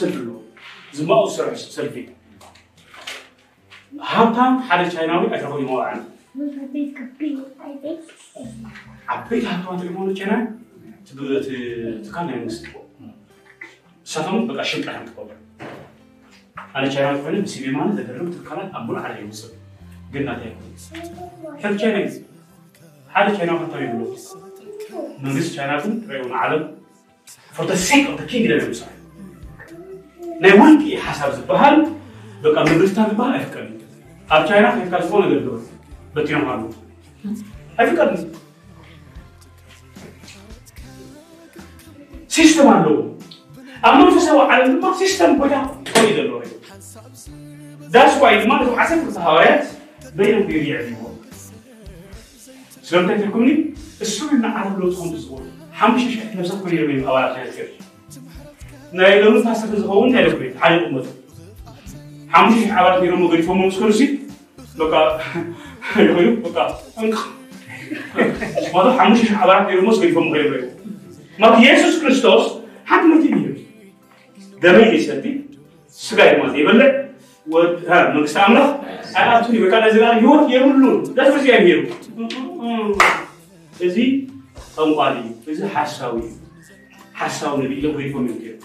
ሰልፊ ኣለዎ ዝማቑ ዝሰርሑ ሰልፊ ሃብታም ሓደ ቻይናዊ ኣይተኸዩ መዋዕን ዓበይቲ ሃብታማት ዝኾኑ ቻይና ትካል ናይ መንግስቲ እሳቶም በቃ ሽንጣ ትቀበሉ ኣነ ቻይናዊ ኮይኑ ብሲቪ ማለት ዘገርም ትካላት ኣብ ሙሉእ ዓለም ይውፅእ ግን ናተይ ሕዚ ቻይና እዩ ሓደ ቻይናዊ ሃብታም ይብሎ መንግስቲ ቻይና ግን ትሪእውን ዓለም for the sake of the kingdom ንምስራሕ ናይ ውልቂ ሓሳብ ዝበሃል በቃ መንግስታት ዝበሃል ኣይፍቀድን ኣብ ቻይና ከይድካ ዝኾነ ነገር ግበር በቲኖም ኣሉ ኣይፍቀድን ሲስተም ኣለዎ ኣብ መንፈሳዊ ዓለም ድማ ሲስተም ቦታ ቆይ ዘለዎ እዩ ዳስ ዋይ ድማ እቶም ዓሰርተ ክልተ ሃዋርያት በይኖም ገይሩ ይዕልይዎ ስለምንታይ ትልኩምኒ እሶም ንዓለም ለውጢ ከም ዝዝኽሩ ሓሙሽተ ሽሕ ነብሳት ኮይኖም እዮም ኣባላት ናይ ትገር ናይ ሎሚ ፓስተር ዝኸውን እንታይ ደኩ ሓደ ቁመቱ ሓሙሽተ ሽሕ ኣባላት ነይሮሞ ገዲፎሞ ምስ ከርሲ በቃ ይኮዩ በቃ እንቅ ማቶ ሓሙሽተ ሽሕ ኣባላት ነይሮሞ ስ ገዲፎሞ ከይሮ እዩ ማቶ ኢየሱስ ክርስቶስ ሓንቲ መቲ እዩ ደመይ ዘይሰቲ ስጋ ድማ ዘይበልዕ መንግስቲ ኣምላኽ ኣይኣቱን በቃ ነዚ ህይወት የብሉን ደስ በዚ እዮም ነይሩ እዚ ጠንቋል እዩ እዚ ሓሳዊ እዩ ሓሳዊ ነቢ ኢሎም ገዲፎም እዮም ገይሩ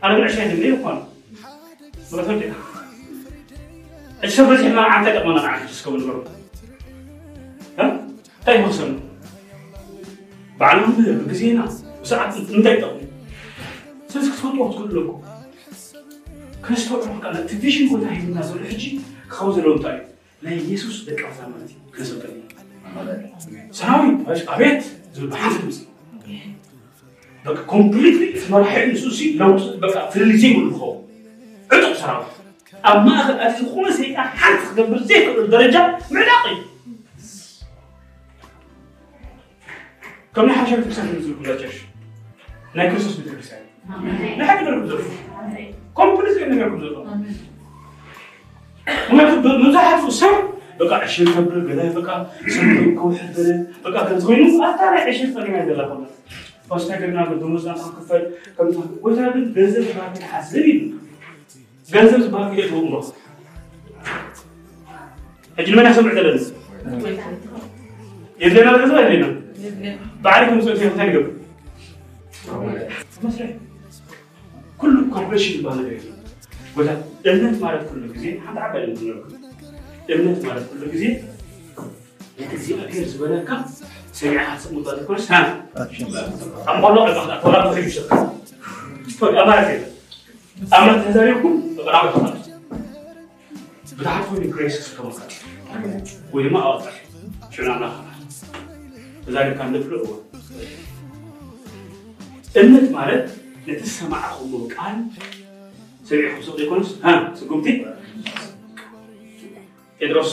ሰብ ዘምፅእ ኣነ ግን ዕሽር ድምለ ይኮነ መለቶም ዲና ዕሽር በዚሕና ዓንተ ጠቕመና ንዓን ስከብ ንበሩ እንታይ መክሰኑ ባዕሎም ብግዜና ብሰዓት እንታይ ጠቕሙ ስለዚ ክትፈልጥዎ ክትክእሉ ኣለኩም ከስተውዕሉ ከዓ እቲ ቪዥን ቦታ ሂብና ዘሎ ሕጂ ክኸው ዘለዎ እንታይ እዩ ናይ ኢየሱስ ደቀ መዛሙርቲ ክነሰልጠን ሰራዊት ኣቤት ዝብል ብሓንቲ ድምፂ በቃ ኮምፕሊትሊ ተመራሒ ንሱ ሲ ለውጥ በቃ ፍልልይ ዘይብሉ ክኸውን ዕጡቕ ሰራዊት ኣብ ማእኸል ኣቲ ዝኾነ ሰይጣን ሓንቲ ክገብር ዘይክእሉ ደረጃ ምዕዳቕ እዩ ከም ናይ ሓበሻ ቤተክርስትያን ዝብል ኩላቸሽ ናይ ክርስቶስ ቤተክርስትያን ናይ ሓደ ነገር ዘሎ ኮምፕሊት ነገር ዘሎ ምክንያቱ መብዛሕትኡ ሰብ በቃ ዕሽር ከብር ገለ በቃ ሰሙን ከውሕድ በለ በቃ ከምዚ ኮይኑ ኣታ ናይ ዕሽር ፀኒማ ዘላ ኮነ ፓስታ ገርና ደሞዝና ክክፈል ከምታ ወይታ ግን ገንዘብ ዝበሃል ክሓስብ እዩ ገንዘብ ዝበሃል ክእት ውምሮ ሕጂ ንመን ያሰምዕ ዘለና የድለና ገንዘብ ኣይደለና ባዕሊ ከም ዝፅኦ እንታይ ንገብር መስርሕ ኩሉ ኮርፖሬሽን ዝበሃል ነገር እዩ ቦታ እምነት ማለት ኩሉ ግዜ ሓንቲ ዓባይ እምነት እምነት ማለት ኩሉ ግዜ እምነት ማለት ነቲ ሰማዕኹምዎ ቃል ሰሚዕኩም ሰቕ ዘይኮነስ ስጉምቲ ጴጥሮስ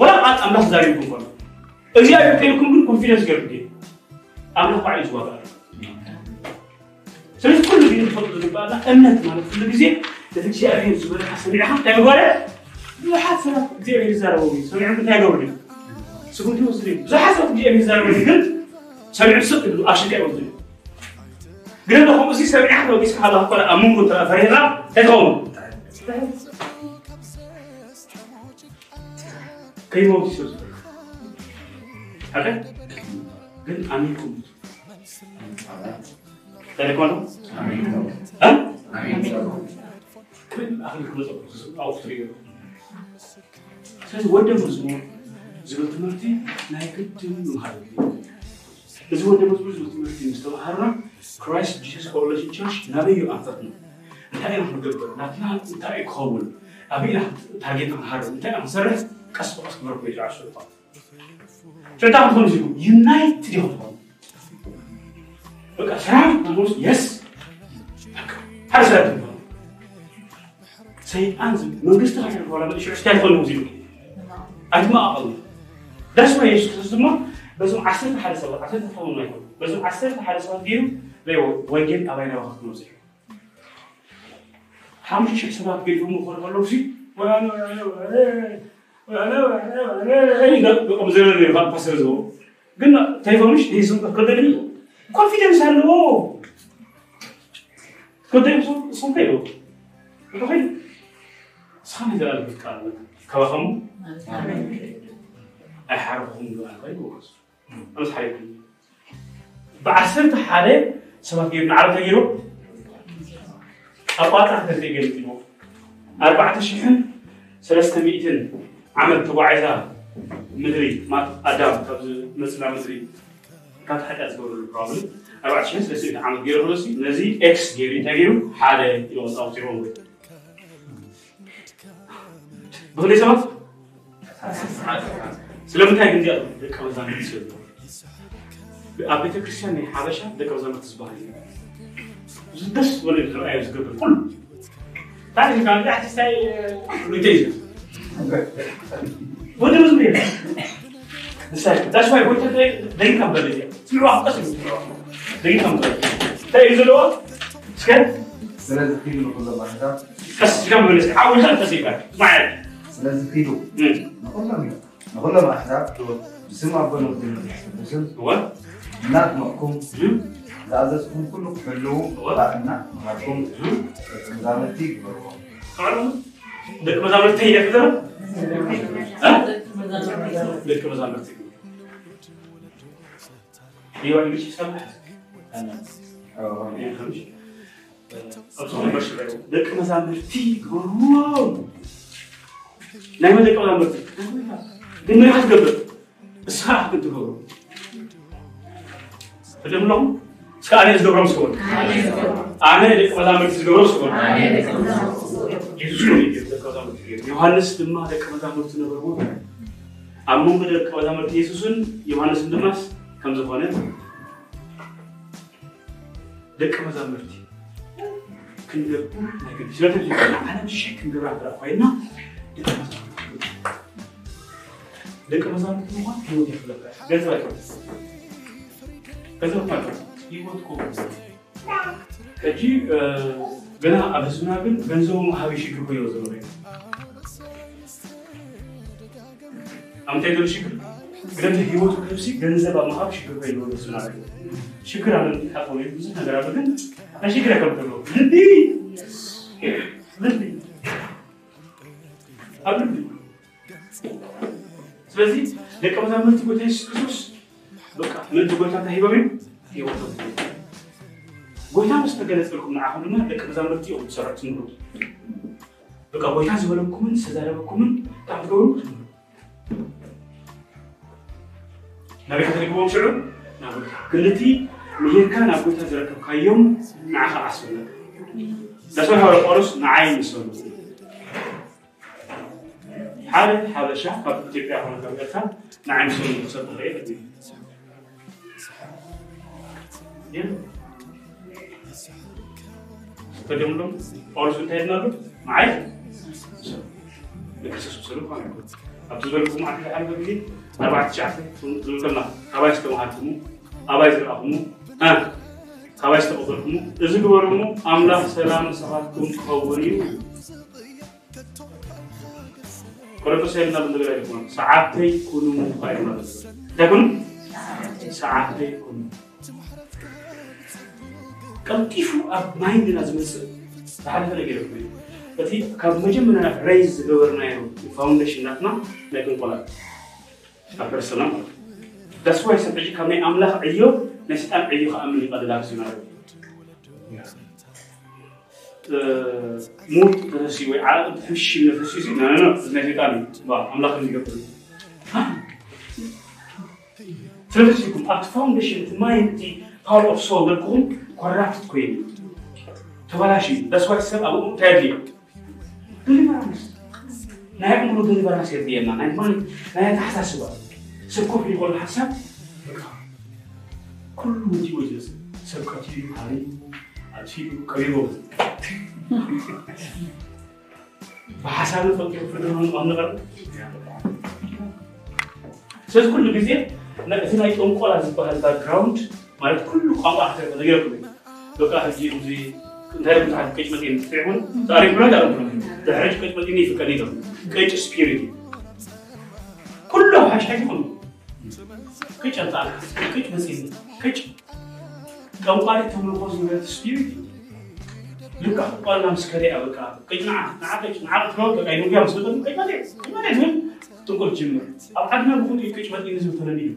ወላ ቃል ኣምላኽ ዛሪብኩም ከሎ እግዚኣብሔር ከኢልኩም ግን ኮንፊደንስ ገይሩ ግ ኣምላኽ ባዕሉ ዝዋጋእ ስለዚ ኩሉ ግዜ ትፈልጡ ዝግባአና እምነት ማለት ኩሉ ግዜ እቲ እግዚኣብሔር ዝበለካ ሰሚዕካ እንታይ ምግባር ብዙሓት ሰባት እግዚኣብሔር ይዛረበው እዩ ሰሚዖም እንታይ ገብሩ እዩ ስጉምቲ ይወስድ እዩ ብዙሓት ሰባት እግዚኣብሔር ይዛረበው ግን ሰሚዑ ስቕ ይብሉ ኣሽቃ ይወስዱ እዩ ግን ከምኡ ሲ ሰሚዕካ ተወጊስካ ሃለካ ኮነ ኣብ መንጎ ፈሪኻ እንታይ ትኸውን ከህይወት ሲወስድ አይደል? ግን አሜን ተልኮ ነው። ስለዚህ ወደ መዝሙር ዝብል ትምህርቲ ናይ ግድን ምሃር እዚ ወደ መዝሙር ዝብል ትምህርቲ ምስ ክራይስት ጂሰስ ኮሌጅ ቸርች ናበዩ ኣንፈት ነው። እንታይ ክንገብር ናትና እንታይ ይክኸውን ኣብኢና ታጌት ክንሃርብ እንታይ ሰርሕ ክንሰርሕ ቀስ ብቀስ ክመርኩ ይትዓሱ ሽንታ ክትኾኑ ኢኹም ዩናይትድ ኢኹም ትኾኑ በቃ ስራ ናሙስ የስ ሓደ ስራ ትኾኑ ሰይጣን መንግስቲ ካሕልፍ ዋላ ሽዑ ስታይ ትኾኑ ዝኢሉ ኣይትማቐሉ ዳስ ማ የሱስ ክርስቶስ ድማ በዞም ዓሰርተ ሓደ ሰባት ዓሰርተ ክኸውን ኣይኮኑ በዞም ዓሰርተ ሓደ ሰባት ገይሩ ወንጌል ኣባይ ናባኻ ክንወፅእ ሓሙሽተ ሽሕ ሰባት ገይሮም ክኾኑ ከለዉ ሲ ደቆም ዘለ ፓስተር ዝቦ ግን ተይፈምሽ ሂሱም ከደኒ ኮንፊደንስ ኣለዎ ከደይ እሱም ከይዶ ኸይዱ ስኻነ ዘለለ ቃል ከባኸሙ ኣይሓርኹም ዝባል ኮይኑ ኣነስ ሓሪኩም ብዓሰርተ ሓደ ሰባት ገይሩ ንዓረብ ተገይሮ ኣብ ቋጣ ክተተ ገሊጥዎ ኣርባዕተ ሽሕን ሰለስተ ሚእትን ዓመት ተጓዒዛ ምድሪ ኣዳም ካብ ዝመፅና ምድሪ ካብ ሓጢኣት ዝገብረሉ ፕሮብለም ኣርባዕተ ሽሕን ሰለስተ ሚእትን ዓመት ገይሩ ክሎሲ ነዚ ኤክስ ገይሩ እንታይ ገይሩ ሓደ ይወፅ ኣውፂሮም ወይ ብክንደይ ሰባት ስለምንታይ ግን እዚኣ ደቀ መዛሙርቲ ስለ ኣብ ቤተ ክርስቲያን ናይ ሓበሻ ደቀ መዛሙርቲ ዝበሃል እዩ ደስ ዝበለ ዝረኣዮ ዝገብር ኩሉ ታሪክ ካብ ዛሕቲስታይ ሉተ እዩ ويندوز 100 مساكن that's why winter دقيقة مبلية في واحد قسم دقيقة مبلية تأي زلوا سكن ثلاثة كيلو كل بعدها بس كم بالنسبة حاول خمسة سيبك ما عاد ثلاثة كيلو نقول لهم نقول لهم أحدا بسمع بنو الدين بسم هو نات مقوم لازم كلكم حلو وقعنا مقوم زمزمتي قبلوا قالوا ደቀ መዛሙርት እያከተ ነው? ደቀ መዛሙርት ደቀ መዛሙርቲ ናይ መደቀ መዛሙርቲ ግን ምን ክትገብር እስኻ ክትገብሩ ተደምሎም አነ ዝገብሮም ስሆን አነ ደቀ መዛሙርቲ ዝገብሮም ስሆን ዮሐንስ ድማ ደቀ መዛሙርቱ ነበሩ። አሞም ደቀ መዛሙርት ኢየሱስን ዮሐንስን ድማስ ከም ዝኾነ ደቀ መዛሙርቲ ክንደቡ ናይ ግዲ ኮይና ደቀ መዛሙርቲ ምኳን ሂወት ይፍለበ ገንዘብ ኣይኮ ገንዘብ ኳ ሂወት ኮ ሕጂ ገና አበሱና ግን ገንዘቡ ሀበሽ ግቡ የወዘሮ ላይ። አምታ ይደር ሽግር ግረት ህይወቱ ክብሲ ገንዘብ አማሀብ ሽግር ወይ ነው ስላ ሽግር አለም ታቆይ ብዙ ነገር አለ ግን አሽግር ያከብደው ልቢ ልቢ አብዱ ስለዚህ ደቀ መዛሙርት ጌታ ኢየሱስ ክርስቶስ በቃ ምን ትጎታ ታሂበብኝ ህይወቱ ጎይታ ምስ ተገለፀልኩም ንዓኹም ድማ ደቂ መዛሙርቲ እዮም ዝሰርሑ ትንብሩ በቃ ጎይታ ዝበለኩምን ዝተዛረበኩምን ብጣዕሚ ትገብሩ ትንብሩ ናበይ ከተሪክቦም ሽዑ ናብ ጎይታ ክልቲ ምሂርካ ናብ ጎይታ ዝረከብካዮም ንዓኻ ዓስበለካ ዳስማ ሓወረ ጳውሎስ ንዓይ ምስበሉ ሓደ ሓበሻ ካብ ኢትዮጵያ ኮነ ካብ ኤርትራ ንዓይ ምስበሉ ክሰብ ክኽእል እዩ ተደምሎም ጳውሎስ እንታይ ድናሉ መዓይ ንክርስቶስ ምሰሉ ኳ ኣብቲ ዝበልኩም ዓዲ ሓደ ግዜ ኣርባዕተ ትሽዓተ ዝብል ከለና ካባይ ዝተምሃርኩሙ ኣባይ ዝረኣኹሙ ካባይ ዝተቐበልኩሙ እዚ ግበሩ እሞ ኣምላኽ ሰላም ንስኻትኩም ክኸውን እዩ ቆሮንቶስ ይልና ነገር ኣይኮኑ ሰዓብተይ ኩኑ ይልና እንታይ ኩኑ ሰዓብተይ ኩኑ ቀልጢፉ ኣብ ማይንድና ዝመፅእ ዝሓለፈ ነገር ኮይኑ እቲ ካብ መጀመርያ ሬይዝ ዝገበርናዮ ፋውንዴሽን ናትና ናይ ቅንቆላ ኣብ ፐርሰና ማለት እዩ ዳስ ዋይ ሰብ ሕጂ ካብ ናይ ኣምላኽ ዕዮ ናይ ስልጣን ዕዮ ክኣምን ይቀልላ ክስ ማለት ሙድ ተሰሲ ወይ ዓለም ትሕሽ ተሰሲ ና ና ናይ ሰይጣን እዩ ኣምላኽ ዝገብር እዩ ስለዚኩም ኣብቲ ፋውንዴሽን እቲ ማይንድ እቲ ፓወር ኦፍ ሶል መልክኹም ኮራፕት ኮይኑ ተበላሽ እዩ ደስዋይ ሰብ ኣብኡ እንታይ ኣድልዮ ዴሊቨራንስ ናይ ኣእምሮ ዴሊቨራንስ የድልየና ናይ ማይንድ ናይ ኣተሓሳስባ ሰብ ኮፍ ኢሉ ሓሳብ ኩሉ ወዲኡ ዝመፅእ ሰብ ከትዩ ሃሪዩ ኣትፊኡ ቀሪቦ ብሓሳብ ፈቂሩ ፍርድን ንቐር ስለዚ ኩሉ ግዜ እቲ ናይ ጠንቆላ ዝበሃል ባክግራውንድ ማለት ኩሉ ቋንቋ ነገረኩም በቃ ሕጂ እዚ እንታይ ብዙሓት ቀጭ መፂን ትዕሙን ታሪክና ዳርኩ ድሕሪ ቀጭ መፂን ይፍቀድ ይቶም ቀጭ ስፒሪት ኩሉ ሓሽሓሽ ይኹኑ ቀጭ ኣንፃ ቀጭ መፂን ቀጭ ጠንቋሪ ተምልኮ ዝነበረት ስፒሪት ልካ ቋልና ምስ ከደያ በቃ ቀጭ ንዓ ንዓ ቀጭ ንዓ ትለው በቃ ይኑያ ምስ በጠ ቀጭ መፂን ቀጭ መፂን ዝብል ጥንቆል ጅምር ኣብ ዓድና ብኩሉ ቀጭ መፂን ዝብል ተለኒ እዩ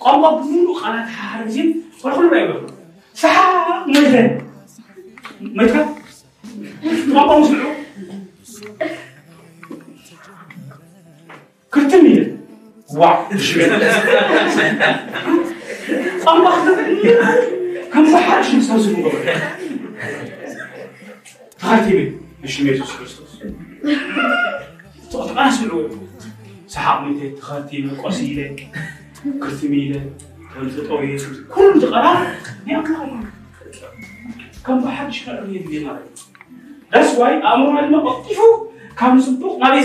ቋንቋ ብምሉእ ቃላት ሓደ ግዜ ወደ ኩሉ ኣይበሉ ሰሓቅ መድረ መድረ ቋንቋ ምስልዑ ክርትም ኢለ ዋ ቋንቋ ከም ባሓር ሽም ሰብ ዝብሎ ተኸቲበ ብሽም የሱስ ክርስቶስ ተቐና ስምዑ ሰሓቅ ሚተ ተኸቲበ ቆሲለ ክርትም ኢለ ተጠው كرسي ميلة كمزطوية كل دقرا يطلع كم أحد شكل يبي ما That's why أمر ما بطيفو كم سبوق ما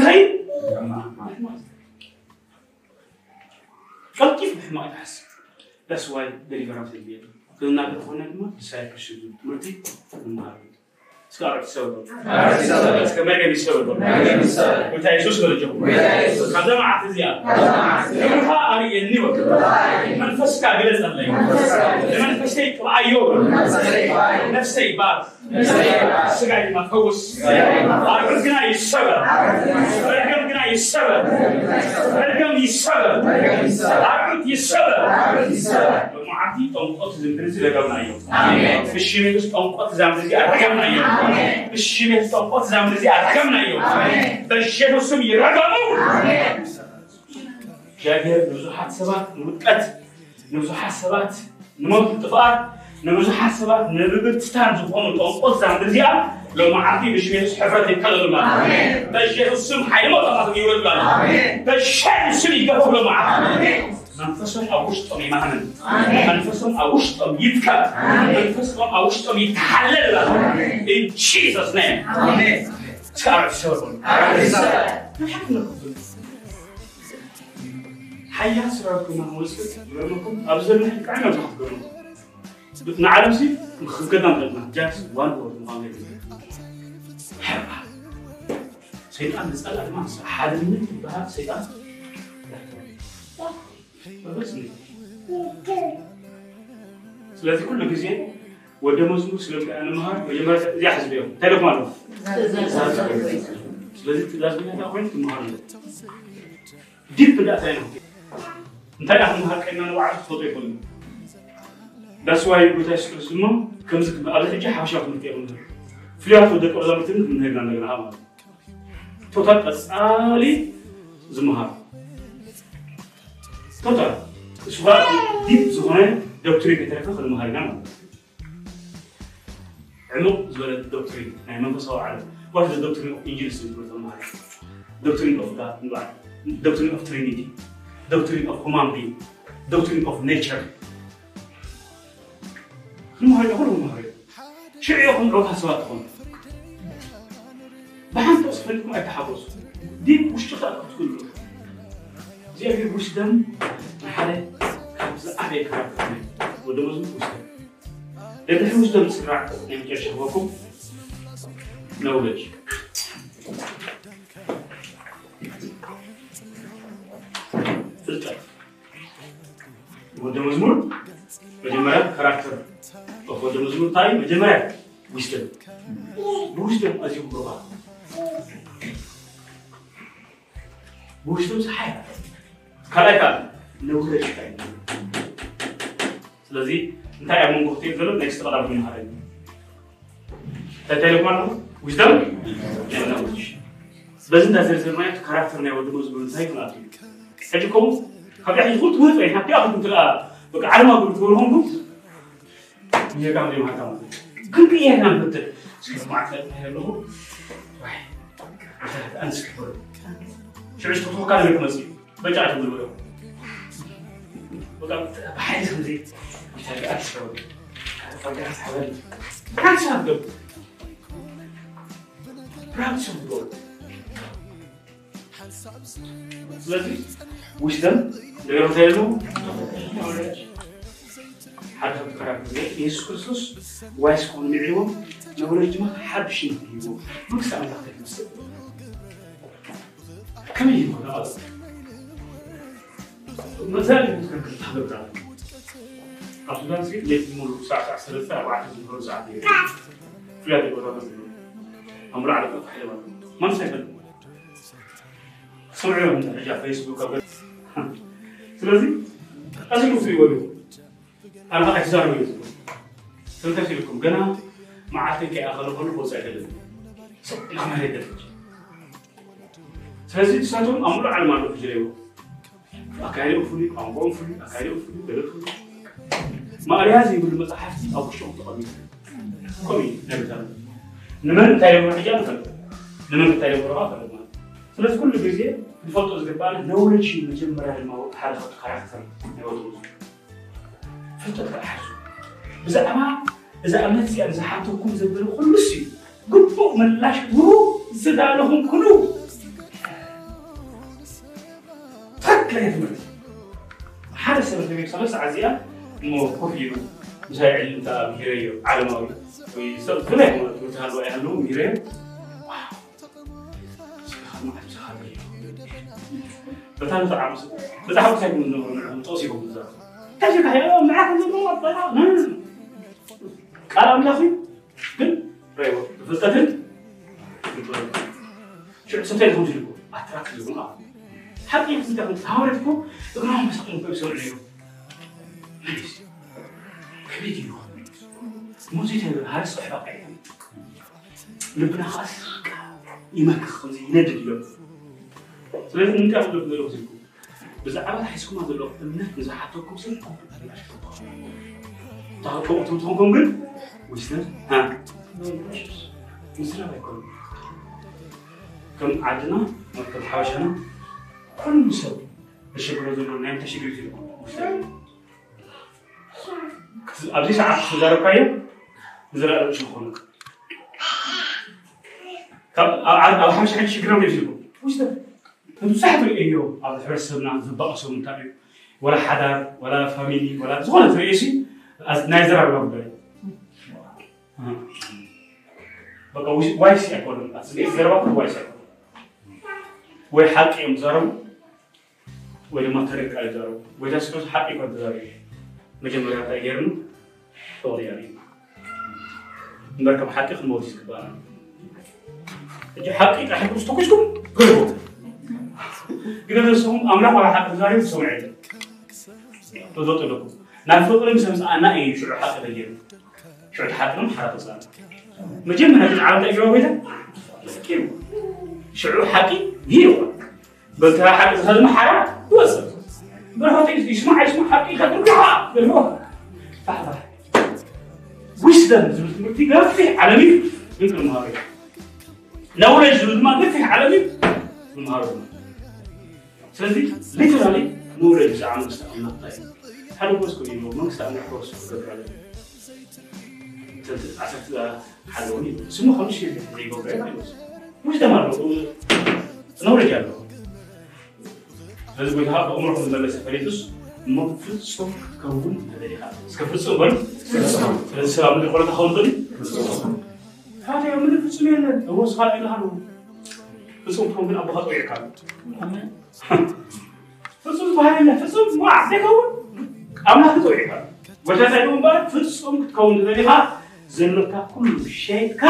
بطيف ما يحس That's why ما مرتي Skoro isobel. Iskamerga isobel. Wita Yesus gala jogo. Kadama atiziya. Imanha ari yeniwa. Man faska gala zalay. Man fashtay kaba ayoba. Nafsay bad. Sagay ma kawus. Arkal gina isobel. Arkal gina isobel. Arkal isobel. Arkal isobel. ዝምድር እዚ ረገምና እዩ ብሽሜት ውስጥ ጠንቆት ዛምድ እዚ ኣረገምና እዩ ብሽሜት ጠንቆት ዛምድ እዚ ኣረገምና እዩ በኢየሱስ ስም ይረገሙ እግዚአብሔር ንብዙሓት ሰባት ንውድቀት ንብዙሓት ሰባት ንሞት ጥፍኣት ንብዙሓት ሰባት ንብብትታን ዝኾኑ ጠንቆት ዛምድ እዚኣ ሎመዓልቲ ብሽሜት ሕፍረት ይከለሉና በኢየሱስ ስም ሓይሊ መጠማት ይውረዱና በኢየሱስ ስም ይገፈሉ መዓልቲ منفسهم أوشطم معنا منفسهم أوشطم يتكب منفسهم أوشطم يتحلل in Jesus name آمين تعرف شو حيا سراركم هولسك يومكم أبزر من كعنا بخبرنا نعلم سي مخبرنا قدنا جاكس وان وورد مغامرين حبا سيدان نسأل ألمان حالي من بها سيدان ዝበሃል ሰይጣን ስለዚ ኩሉ ግዜ ወደ መዝሙር ስለምንታይ ንምሃር መጀመርያ እዚኣ ሕዝቢ እዮም እንታይ ደኩም ኣለዎ ስለዚ ትእዛዝ ብናታ ኮይኑ ትምሃር ኣሎ ዲፕ ዳእታ ኢና እንታይ ዳ ክምሃር ቀና ንባዕሉ ትፈልጦ ይኽእሉ ዳስዋይ ጎታ የሱስ ክርስቶስ ድማ ከምዚ ኣብ ሕጂ ሓበሻ ትምህርቲ የኹን ፍሉያት ወደ ቀ መዛሙርትን ክንሄድና እንደገና ማለት ቶታል ቀፃሊ ዝምሃር تفضل صغار ديب زغنان دكتورين انت لك تاخذ مهرجان عمق زول دكتورين يعني ما بصوا على واحد دكتورين اوف انجلس زول مهرجان دكتورين اوف جاد دكتورين اوف ترينيتي دكتورين اوف هومان بي دكتورين اوف نيتشر المهرجان هو المهرجان شعيكم روح حسواتكم بحنت اوصف لكم اتحرص ديب وش تخلقكم تقولوا እግዚአብሔር ውስደም ሓደ ካብ ዝዓበየ ክራር ወደ መዝሙር ውስደም ለድሕሪ ውስደም ዝስራዕ ናይ መጨረሻ ክበኩም ነውለጅ ፍልጠት ወደ መዝሙር መጀመሪያ ካራክተር ወደ መዝሙር ታይ መጀመሪያ ዊስደም ብዊስደም ኣዝዩ ብሩኻ ብዊስደም ሰሓይ ካልኣይ ካል ነውለጅ ስለዚ እንታይ ኣብ መንጎ ክትብል ዘሎ ናይ ዝተቐዳሚ ይምሃረኒ እንታይ ታይለኩም ኣለኹ ዊዝደም ኖለጅ በዚ እንዳዘርዘርናዮ ካራክተር ናይ ወዲ ዝብሉ እንታይ ይኹን እዩ ሕጂ ከምኡ ካብ ያ ኩሉ ትምህርት ወይ ሓንቲ ኣኹም ትለኣ በቃ ዓለማ ብሉ ትበልኹም ጌጋ ዘይማሃርካ ማለት እዩ ግን ቅየና ንፍትል ስከማዕተል ኣለኹ ኣንስክበሉ ሽዑ ዝተኽካ ነገር ክመፅእ እዩ በጫዕቲ ብልብሎ بحيث خزي متابعات شغل تفرقات حوالي براند شغل براند شغل ስለዚህ ውስደም ነገር ታይሉ ሓደ ካብቲ ካራክተር ኢየሱስ ክርስቶስ ዋይስ ኮኑ ንዕዎ ነብረጅ ድማ ሓድሽ ሂቦ መንግስቲ ኣምላኽ ተይመስል ከመይ ይኮነ مثلا كنتحضر كاع عرفت شنو نسيت ليت نمر ساعة تاع ثلاثة واحد نهار ساعة في هذيك الوضع أمر على فتح حيوان ما نسيت سمعوا من رجع فيسبوك سلازي أشنو مسوي ولو أنا ما أحزار ويزبو سلتاشي لكم قنا ما عارفين كي أغلب هلو بوزع هلو سلام هلو سلازي تساتهم أمر على ما نفجريوه جريو أكايل أفولي أمبون فولي أكايل أفولي بلد فولي ما أريازي يقول مصحفتي أو شو تقولي كومي نبتة نمن تايم رجال فلو نمن تايم رجال فلو ስለዚ ኩሉ ግዜ ንፈልጦ ዝግባአና ነውለጅ መጀመርያ ድማ ሓደ ካብቲ ካራክተር ናይ ወዲ ፍልጠት ክሓዙ ብዛዕባ እዛ እምነት እዚኣ ዝሓተኩም ዘበለ ኩሉስ እዩ ግቡእ ምላሽ ክህቡ ዝዳለኹም ኩሉ يهمك هذا السبب اللي بيحصل لسه عزيان الموقف زي انت ميريو علماوي ويسوي كل يوم وتهال ويهلو ميريو بتعرف تعرف بتعرف كيف من نور متوسي هو مزاح تجي تحيا معك من نور الطلاق كلام لافي كن ريو بفتتن شو سنتين هم جلبوا أترك لهم حتى يمكن تاخذ تهاورتكم تقرأوا مسكين في بسرعة اليوم كبير يوم مو زي هذا هذا الصحبة قاعدة لبنا خاص يمكن خزي يندد اليوم ስለዚ እንታይ ኣብ ዘሎ ዝልኩ ብዛዕባ ሓይስኩም ዘሎ እምነት ንዝሓተኩም ሰብ ትኾንኩም ግን ዊስነስ ምስላም ኣይኮኑ ከም ዓድና ከም ሓበሻና كل مساوي باش يقولوا له نام باش يقولوا له أبدي ساعة. زرا كاي زرا شو نقول لك طب على حاجة حد شكرا لي لكم واش ده؟ هذو صاحب ايو على حرسنا زبقه سو نتاعي ولا حدا ولا فاميلي ولا زغون تري شي نايزر على ربي بقى وايش ياكل أصل الزربه وايش ياكل ويحق يوم زرم ወይ ድማ ተሪካ ይዛረቡ ወይ ታስኮስ ሓቂ ኮን ተዛረቡ መጀመርያ እንታይ ገይርኑ ተወልያ እዩ እምበር ከም ሓቂ ክንመውት ዝግባአና እጂ ሓቂ ጣሕኩም ዝተኮስኩም ገይርዎ ግን እነሱም አምላክ ወላ ሓቂ ዛሬ ሰምዕ የለን ተዘጡ ለኩም ናብ ፍቅሪ ምስ ምፅኣና እዩ ሽዑ ሓቂ ተገይሩ ሽዑ ሓቂ ንም ሓራ ተፅኣና መጀመርያ ግን ዓለም እንታይ ገባ ጎይታ ኪሩ ሽዑ ሓቂ ይዋ بس هذا حرام؟ توصل بروحوا يجمع يجمع حقي يخدمك الحق بروحوا. لحظة. وش ده زوج قال فيه عالمي؟ من المهارة لولا الزوج ما قال فيه عالمي؟ المهارة سلزي ليترالي نور الجعان مستعمل طيب هل هو سكولي نور ما مستعمل حوس قبل عليه عسكت حلوني. سمو خلص شيء غريب وبعيد وش ده مرة نور الجعان ስለዚ ጎይታ ብእምሮኩም ዝመለሰ ፈሊጡስ እሞ ፍፁም ክትከውን ተደሊኻ እስከ ፍፁም በሉ ስለዚ ሰብ ኣብ ምድሪ ቆለታ ክኸውን ትኽእል ሓትዮ ምድሪ ፍፁም የለን እዎ ስኻ ኢልካ ኣለዎ ፍፁም ትኸውን ግን ኣቦኻ ጠዊዕካ ፍፁም ዝበሃል የለ ፍፁም ዋዕ ዘይከውን ኣምላኽ ጠዊዕካ ጎይታ እንታይ ድኡ እምበር ፍፁም ክትከውን ተደሊኻ ዘለካ ኩሉ ሸይትካ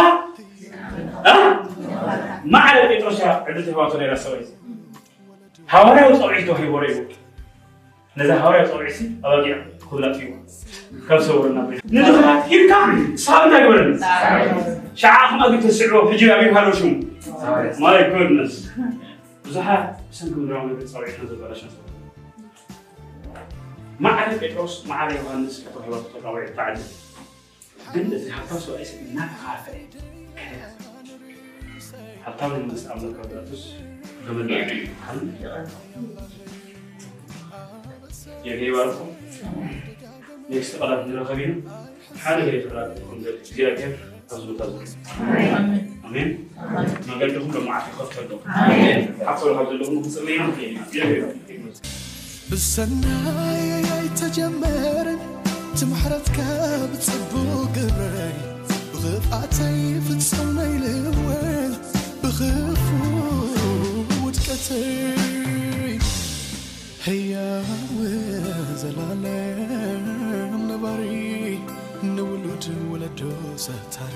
ማዕለ ጴጥሮስ ዕድል ተህዋቶ ነይራ ሰበይ ሃዋርያዊ ፀውዒት ተዋሂቦ ረይቡ ነዛ ሃዋርያ ፀውዒሲ ኣባጊዕ ኩላት እዩ ካብ ሰውርና ንድኽራት ሂድካ ሳብ እንታይ ግበረኒ ሸዓኹም ኣግኝ ተስዕቦ ሕጂ ኣብይ ሃሎ ሽሙ ማይ ጎድነስ ብዙሓት ብሰንኪ ምድራዊ ነገር ፀውዒትና ዝበላሸ ማዕረ ጴጥሮስ ማዕረ ዮሃንስ ተባሂሎ ተጠቃዊ ተዓዲ ግን እዚ ሃብታም ሰብኣይ ሰብ እናተኻፈአ ሃብታም يعني يعني يباركم نيكست قرار من رخبين حالة هي قرار من زيادة تزول تزول آمين آمين ما قال لهم لما عافي خفت لهم آمين حقوا لهم لهم مصلين بالسناية يتجمرن تمحرتك بتصبو قبري بغضعتي فتسمي لول بغض ውድቀተይ ሕያው ዘላለም ነባሪ ንውሉድ ወለዶ ሰታሪ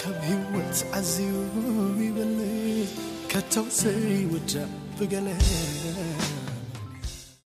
ካብ ህይወት ዓዝዩ ይበልጥ ከተውሰይ ውዳእ ብገለ